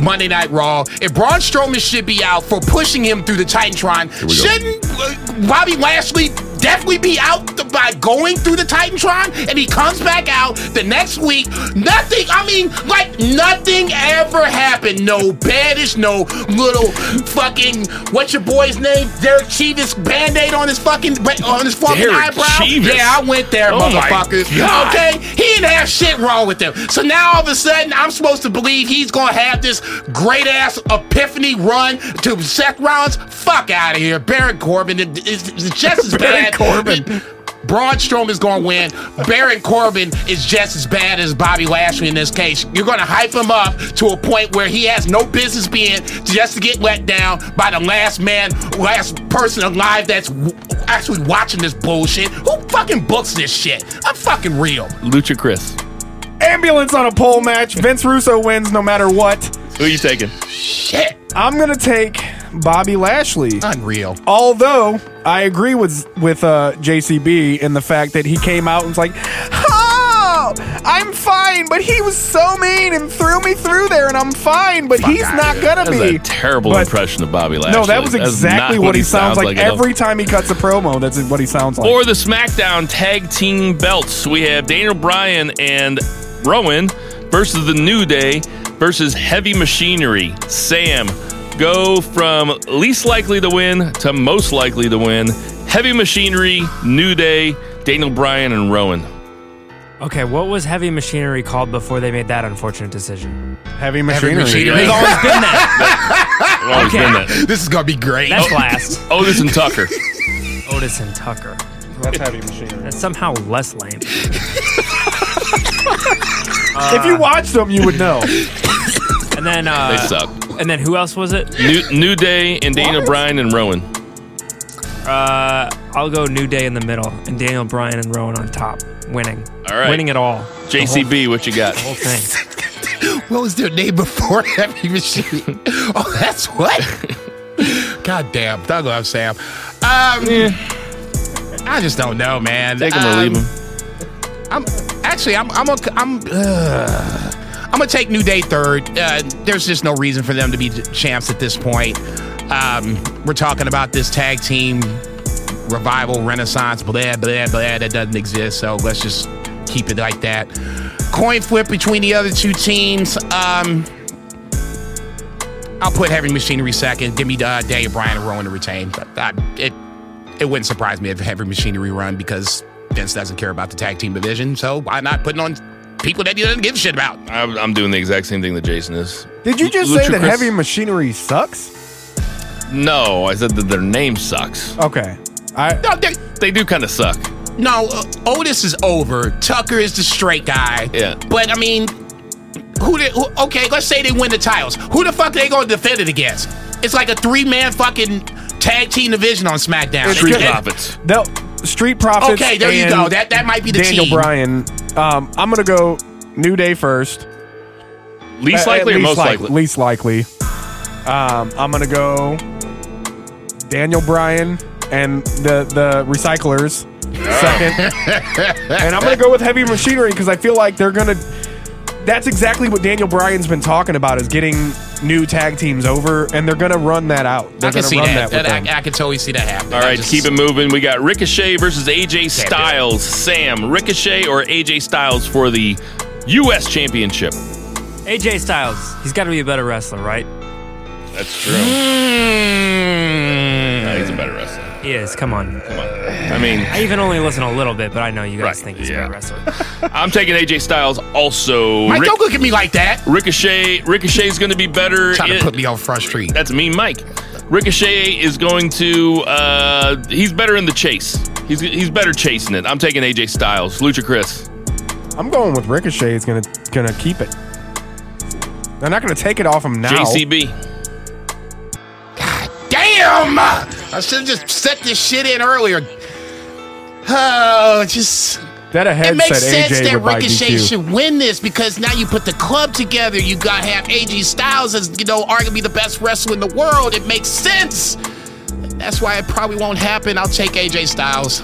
Monday Night Raw. If Braun Strowman should be out for pushing him through the Titantron, shouldn't uh, Bobby Lashley definitely be out by going through the Titantron? And he comes back out the next week. Nothing, I mean, like nothing ever happened. No bandish, no little fucking, what's your boy's name? Derek Chivas band-aid on his fucking, on his fucking Derek eyebrow. Chivas? Yeah, I went there, Oh motherfuckers. Okay, he didn't have shit wrong with him. So now all of a sudden, I'm supposed to believe he's gonna have this great ass epiphany run to Seth Rollins. Fuck out of here, Baron Corbin is just as <laughs> Baron. Corbin. Braun Strowman is gonna win. Baron Corbin is just as bad as Bobby Lashley in this case. You're gonna hype him up to a point where he has no business being just to get let down by the last man, last person alive that's w- actually watching this bullshit. Who fucking books this shit? I'm fucking real. Lucha Chris. Ambulance on a pole match. Vince Russo wins no matter what. Who are you taking? Shit. I'm gonna take Bobby Lashley. Unreal. Although I agree with with uh, JCB in the fact that he came out and was like, "Oh, I'm fine," but he was so mean and threw me through there, and I'm fine, but he's not gonna That was be. a terrible But- impression of Bobby Lashley. No, that was That's exactly not what he sounds like, at all. every time he cuts a promo. That's what he sounds like. For the SmackDown Tag Team Belts, we have Daniel Bryan and Rowan versus the New Day versus Heavy Machinery. Sam, go from least likely to win to most likely to win. Heavy Machinery, New Day, Daniel Bryan, and Rowan. Okay, what was heavy machinery called before they made that unfortunate decision? heavy machinery. machinery. It's always been that. <laughs> Well, it's Okay. been that. This is gonna be great. That's last. <laughs> Otis and Tucker. Otis and Tucker. That's heavy machinery. That's somehow less lame. if you watched them, you would know. And then They uh, suck. And then who else was it? New, New Day and Daniel Bryan and Rowan. Uh, I'll go New Day in the middle and Daniel Bryan and Rowan on top, winning. All right. winning it all. The JCB, what you got? whole, whole thing. <laughs> What was their name before <laughs> Heavy Machine? Oh, that's what? <laughs> God damn, Doug love Sam. Um, I just don't know, man. Take him or Um, leave him. I'm actually I'm I'm a, I'm uh, I'm gonna take New Day third. Uh, there's just no reason for them to be champs at this point. Um, we're talking about this tag team revival, renaissance, blah blah blah that doesn't exist. So let's just keep it like that. Coin flip between the other two teams. Um, I'll put Heavy Machinery second. Give me uh, Daniel Bryan and Rowan to retain. But uh, it it wouldn't surprise me if Heavy Machinery run because Vince doesn't care about the tag team division. So why not putting on people that he doesn't give a shit about? I'm, I'm doing the exact same thing that Jason is. Did you just Lucha say that Chris- heavy machinery sucks? No, I said that their name sucks. Okay. I No, they- They do kind of suck. no uh, Otis is over. Tucker is the straight guy. Yeah. But I mean, who did? Who, okay, let's say they win the titles. Who the fuck are they gonna defend it against? It's like a three man fucking tag team division on SmackDown. Street And- Profits. they'll Street Profits. Okay, there you go. That that might be the Daniel team. Bryan. Um, I'm gonna go New Day first. Least Uh, likely or least most like- likely? Least likely. Um, I'm gonna go Daniel Bryan and the the Recyclers <laughs> second, and I'm gonna go with Heavy Machinery because I feel like they're gonna. That's exactly what Daniel Bryan's been talking about is getting new tag teams over, and they're gonna run that out. They're I can gonna see run that. that, with. I, I can totally see that happening. All right, just- keep it moving. We got Ricochet versus AJ. Styles. Sam, Ricochet or AJ Styles for the U.S. Championship? AJ Styles. He's got to be a better wrestler, right? That's true. Mm. Yeah, he's a better wrestler. He is. Come on. Come on. I mean, I even only listen a little bit, but I know you guys Right, think he's yeah. a better wrestler. <laughs> I'm taking AJ Styles. Also, Mike, Ric- don't look at me like that. Ricochet. Ricochet's going to be better. Trying in- to put me on front street. That's me, Mike. Ricochet is going to. Uh, he's better in the chase. He's he's better chasing it. I'm taking AJ Styles. Lucha Chris. I'm going with Ricochet. Is gonna gonna keep it. They're not gonna take it off him now. JCB. God damn! I should have just set this shit in earlier. Oh, just That ahead it makes said sense AJ that Ricochet should win this because now you put the club together. You got to have AJ Styles as you know arguably the best wrestler in the world. It makes sense. That's why it probably won't happen. I'll take AJ Styles.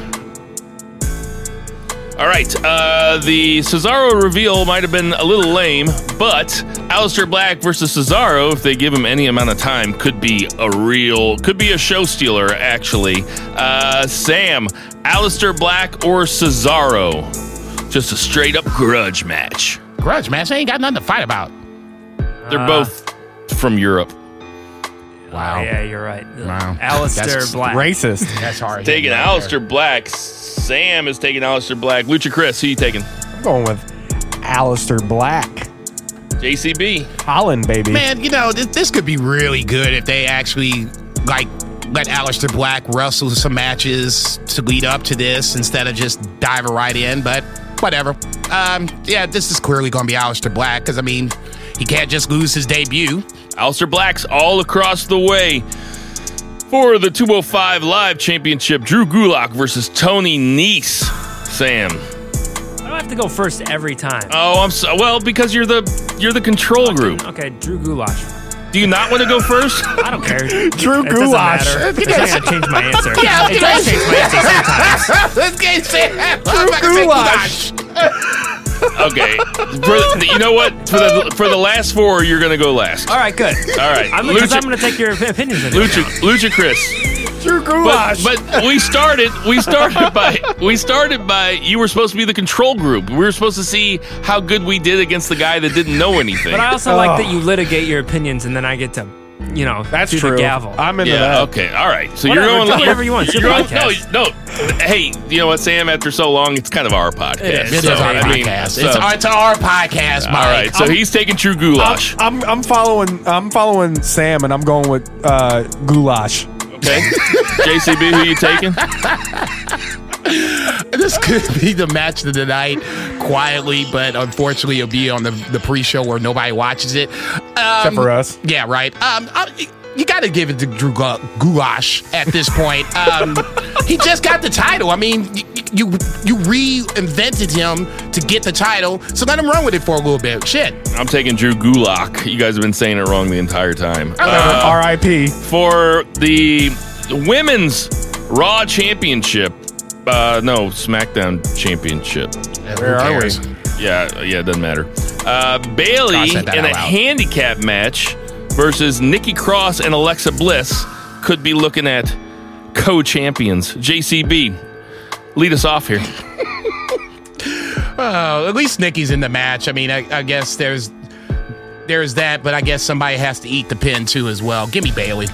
All right. Uh, the Cesaro reveal might have been a little lame, but Aleister Black versus Cesaro, if they give him any amount of time, could be a real, could be a show stealer, actually. Uh, Sam, Aleister Black or Cesaro? Just a straight up grudge match. Grudge match. I ain't got nothing to fight about. They're Uh, both from Europe. Wow. Yeah, you're right. Wow. Aleister That's Black. Racist. That's hard. Taking Right Aleister Black. Sam is taking Aleister Black. Lucha Chris, who you taking? I'm going with Aleister Black. JCB. Holland, baby. Man, you know, this, this could be really good if they actually like let Aleister Black wrestle some matches to lead up to this instead of just diving right in. But whatever. Um, yeah, this is clearly going to be Aleister Black because I mean, he can't just lose his debut. Aleister Black's all across the way. For the 205 Live Championship, Drew Gulak versus Tony Nese. Sam. I don't have to go first every time. Oh, I'm so well because you're the you're the control group. Okay, Drew Goulash. Do you not want to go first? I don't care. <laughs> Drew It doesn't Goulash. matter. It's change my answer. <laughs> Yeah, it does change my answer sometimes. <laughs> Let's get. Drew Gulak. Okay. For, you know what? For the for the last four, you're gonna go last. All right, good. All right. I'm, Lucha- I'm going to take your opinions into Lucha, account. Lucha Chris. Drew But, Goulash. but we started we started by we started by you were supposed to be the control group. We were supposed to see how good we did against the guy that didn't know anything. But I also like that oh. you litigate your opinions and then I get to, you know, That's do true. the gavel. I'm into yeah, that. okay, all right. So Whatever, you're going do whatever you want. It's your you're going- no, no. Hey, you know what, Sam? After so long, it's kind of our podcast. It is. It is our I mean, podcast. so- it's, our, it's our podcast, Mike. all right. So he's taking Drew Goulash. I'm, I'm I'm following I'm following Sam and I'm going with uh, Goulash. Okay. <laughs> JCB, who you taking? <laughs> <laughs> this could be the match of the night quietly, but unfortunately, it'll be on the, the pre show where nobody watches it. Um, Except for us. Yeah, right. Um, I, you got to give it to Drew Gu- Gulash at this point. Um, he just got the title. I mean, y- y- you you reinvented him to get the title, so let him run with it for a little bit. Shit. I'm taking Drew Gulak. You guys have been saying it wrong the entire time. Uh, R.I.P. for the women's Raw Championship. Uh, no, SmackDown Championship. Where are we? Yeah, yeah, it doesn't matter. Uh, Bayley in a loud. handicap match versus Nikki Cross and Alexa Bliss could be looking at co-champions. JCB, lead us off here. <laughs> Uh, at least Nikki's in the match. I mean, I, I guess there's there's that, but I guess somebody has to eat the pin too as well. Give me Bayley.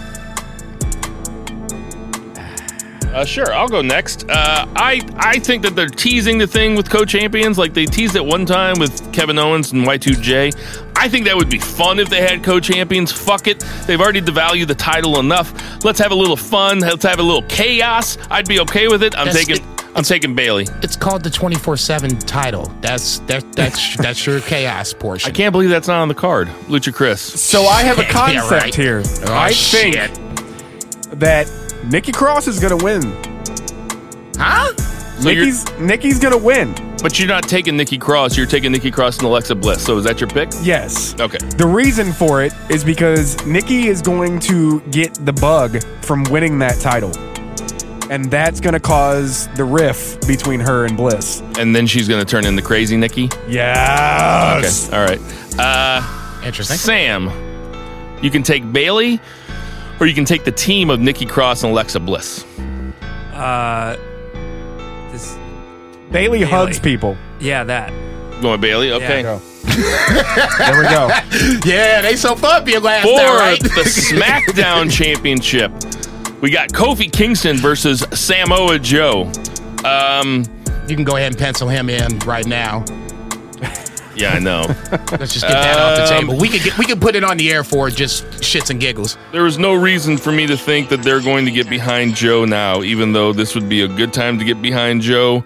Uh, sure, I'll go next. Uh, I I think that they're teasing the thing with co-champions, like they teased it one time with Kevin Owens and Y2J. I think that would be fun if they had co-champions. Fuck it, they've already devalued the title enough. Let's have a little fun. Let's have a little chaos. I'd be okay with it. I'm That's- taking it- I'm taking Bayley. It's called the twenty four seven title. That's that that's <laughs> that's your chaos portion. I can't believe that's not on the card. Lucha Chris. So I have a <laughs> Yeah, concept right. here. Oh, I think that Nikki Cross is going to win. Huh? So Nikki's Nikki's going to win. But you're not taking Nikki Cross. You're taking Nikki Cross and Alexa Bliss. So is that your pick? Yes. Okay. The reason for it is because Nikki is going to get the bug from winning that title. And that's going to cause the riff between her and Bliss. And then she's going to turn into crazy Nikki. Yes. Okay. All right. Uh, Interesting. Sam, you can take Bayley, or you can take the team of Nikki Cross and Alexa Bliss. Uh, this, Bayley hugs people. yeah, that. Going with Bayley? Okay. Go. <laughs> there we go. Yeah, they so fun being last For now, right? the <laughs> SmackDown Championship, we got Kofi Kingston versus Samoa Joe. Um, you can go ahead and pencil him in right now. Yeah, I know. <laughs> Let's just get that off the Um, table. We could get, we could put it on the air for just shits and giggles. There is no reason for me to think that they're going to get behind Joe now, even though this would be a good time to get behind Joe.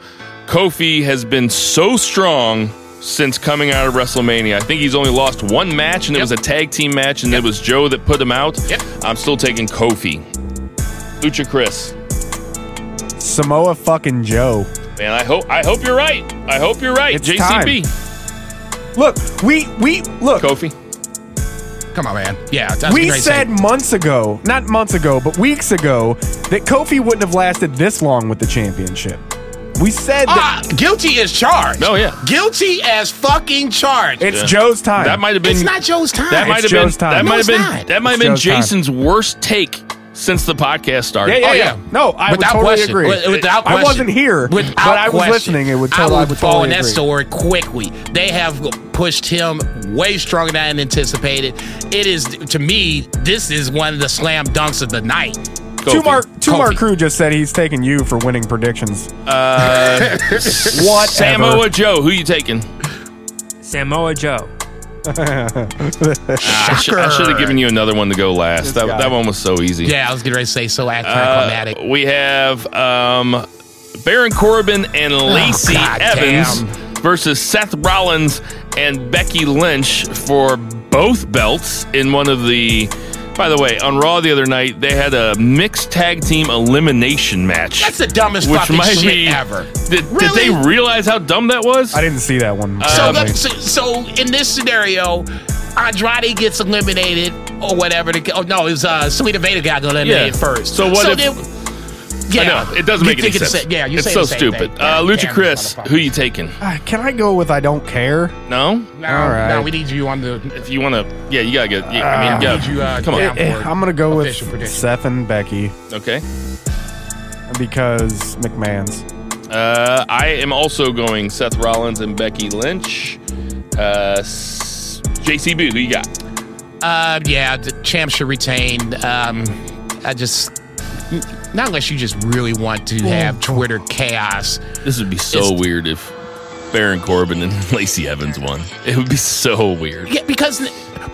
Kofi has been so strong since coming out of WrestleMania. I think he's only lost one match, and it Yep. was a tag team match, and it was Joe that put him out. Yep. I'm still taking Kofi. Lucha Chris. Samoa fucking Joe. Man, I hope I hope you're right. I hope you're right. It's JCB. Look, we we look. Kofi. Come on, man. Yeah, that's We said say. months ago, not months ago, but weeks ago, that Kofi wouldn't have lasted this long with the championship. We said Ah, that guilty as charged. Oh, yeah. guilty as fucking charged. it's Yeah. Joe's time. That might have been it's not Joe's time. that might have been time. that No, might have been not. that might have been Joe's time. Jason's worst take since the podcast started. yeah, yeah, Oh, yeah, yeah. No, I would Without totally question. agree. Wi- Without I wasn't here, Without but I was question. listening. It would I totally, would would fall totally in that agree. story quickly. They have pushed him way stronger than anticipated. It is to me, this is one of the slam dunks of the night. Kofi. Two Mark, two Mark Crew just said he's taking you for winning predictions. Uh, <laughs> what Samoa Joe? Who you taking? Samoa Joe. <laughs> I, should have given you another one to go last. That, that one was so easy. Yeah, I was getting ready to say so Uh, anticlimactic. we have um, Baron Corbin and Lacey Oh, God Evans damn. versus Seth Rollins and Becky Lynch for both belts in one of the. By the way, on Raw the other night, they had a mixed tag team elimination match. That's the dumbest which fucking might shit be, ever. Did, did they realize how dumb that was? I didn't see that one. So, sadly. so, so in this scenario, Andrade gets eliminated or whatever. The, oh no, it was uh, Zelina Vega got eliminated Yeah. first. So what if- then- yeah, I know it doesn't make any sense. the sa- yeah, you're it's so the same stupid. thing. Uh, God Lucha Chris, who you taking? Ah, Can I go with I don't care? No, No, All right. no, we need you on the. if you want to, yeah, you gotta get. Yeah, I mean, yeah. need you, uh, Come on. down Eh, for I'm gonna go with official prediction. Seth and Becky Okay. because McMahon's. Uh, I am also going Seth Rollins and Becky Lynch. Uh, s- JCB, who you got? Uh, yeah, the champ should retain. Um, I just. Not unless you just really want to mm. have Twitter chaos. This would be so It's- weird if Baron Corbin and <laughs> Lacey Evans won. It would be so weird. Yeah, because,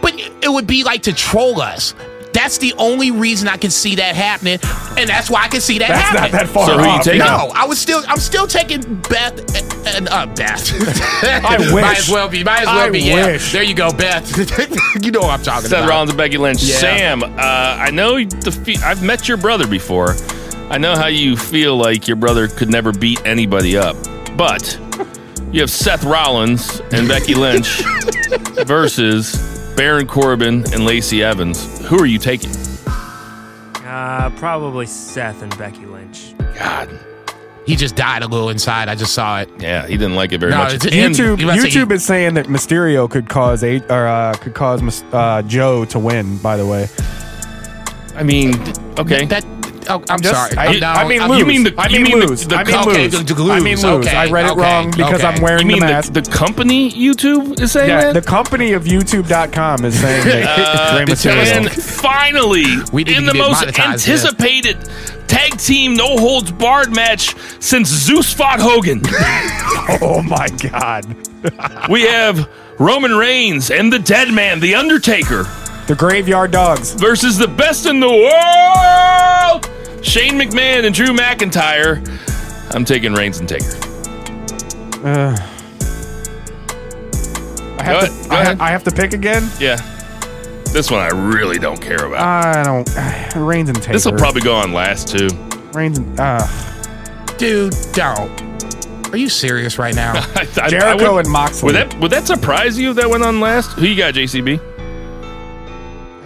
but it would be like to troll us. That's the only reason I can see that happening, and that's why I can see that That's happening. not that far So who you off. taking? No, I was still. I'm still taking Beth and, and uh, Beth. <laughs> I <laughs> wish. Might as well be. Might as well I be. Yeah. There you go, Beth. <laughs> you know what I'm talking Seth about. Rollins and Becky Lynch. Yeah. Sam, uh, I know the. Fe- I've met your brother before. I know how you feel like your brother could never beat anybody up, but you have Seth Rollins and Becky Lynch versus Baron Corbin and Lacey Evans. Who are you taking? Uh, probably Seth and Becky Lynch. God, He just died a little inside. I just saw it. yeah, he didn't like it very No, much. it's- And- YouTube You about to say YouTube he- is saying that Mysterio could cause a or uh, could cause Mys- uh, Joe to win. By the way, I mean, okay. That. Oh, I'm Just- sorry. I, I'm down- I mean, I'm- lose. you mean the- I you mean, mean the- lose. the- I mean, okay, lose. the- the I mean, lose. lose. I read it okay, wrong because I'm wearing you mean the the, mask. the company YouTube is saying yeah, that? the company of YouTube.com is saying that <laughs> uh, Rey Mysterio. And finally, We in the get most monetized anticipated tag team no holds barred match since Zeus fought Hogan, <laughs> Oh my God, we have Roman Reigns and the Dead Man, The Undertaker, the Graveyard Dogs. versus the best in the world, Shane McMahon and Drew McIntyre. I'm taking Reigns and Taker. Uh, I have, Go to, ahead, I, ahead. I have to pick again. Yeah. This one I really don't care about. I don't. <sighs> Reigns and Taker. this will probably go on last too. Reigns and uh, Dude, don't. Are you serious right now? <laughs> I, I- I Jericho would- and Moxley. Would that would that surprise you if that went on last? Who you got, JCB?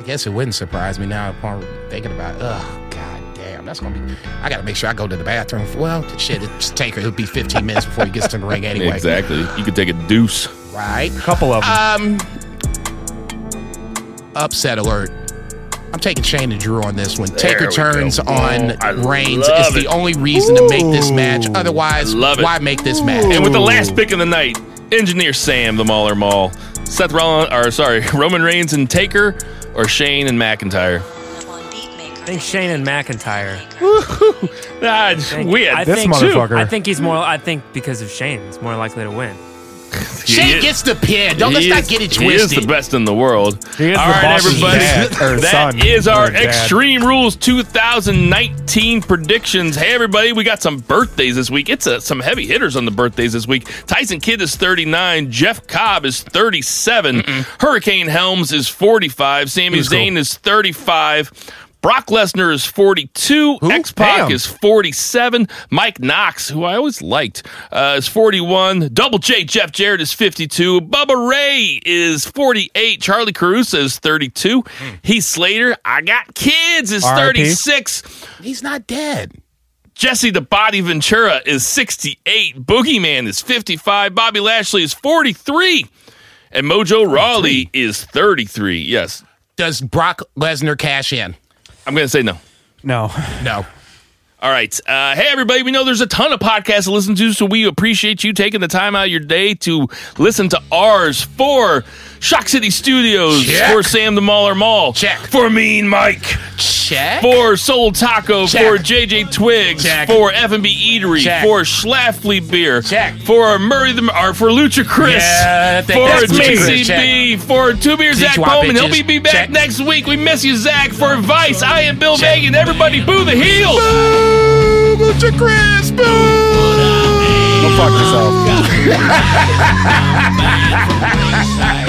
I guess it wouldn't surprise me now upon thinking about it. Ugh, god damn. That's gonna be I gotta make sure I go to the bathroom. Well, shit, it's Taker. It'll be 15 minutes before he gets to the ring anyway. Exactly. You could take a deuce. Right? A couple of them. Um Upset alert. I'm taking Shane and Drew on this one. Taker we turns go. on Oh, Reigns. love It's the only reason to make this match. Otherwise, love why make this match? And with the last pick of the night, Engineer Sam, the Mauler Mall, Seth Rollins, or sorry, <laughs> Roman Reigns and Taker, or Shane and McIntyre. I think Shane and McIntyre. Ah, <laughs> think- we had I this think- motherfucker. I think he's more. I think because of Shane, he's more likely to win. Shane is- gets the pin. Don't let's he not is- get it twisted. He is the best in the world. He is All the right, everybody. dad, or That son, is our. Extreme Rules 2019 predictions. Hey, everybody, we got some birthdays this week. It's uh some heavy hitters on the birthdays this week. Tyson Kidd is 39. Jeff Cobb is 37. Hurricane Helms is 45. Sami Who's cool? Zayn is 35. Brock Lesnar is 42. X Pac is 47. Mike Knox, who I always liked, uh, is 41. Double J Jeff Jarrett is 52. Bubba Ray is 48. Charlie Caruso is 32. Heath Slater, I got kids, is R.I.P. 36. He's not dead. Jesse the Body Ventura is 68. Boogeyman is 55. Bobby Lashley is 43. And Mojo Rawley is 33. Yes. Does Brock Lesnar cash in? I'm going to say no. no. No. All right. Uh, hey, everybody. We know there's a ton of podcasts to listen to, so we appreciate you taking the time out of your day to listen to ours for Shock City Studios, Check. for Sam the Mauler Mall, Check. for Mean Mike, Check. for Seoul Taco, Check. for JJ Twigs, Check. for F&B Eatery, Check. for Schlafly Beer, Check. for Murray the or for Lucha Chris, Yeah, for that's Lucha Chris. JCB, for Two Beer Zach Sichuan Bowman. He'll be, be back Check. next week. We miss you, Zach. For Vice, I am Bill Check. Megan. Everybody, boo the heels. Boo! Lucha Chris. Boo! Go fuck yourself. <laughs>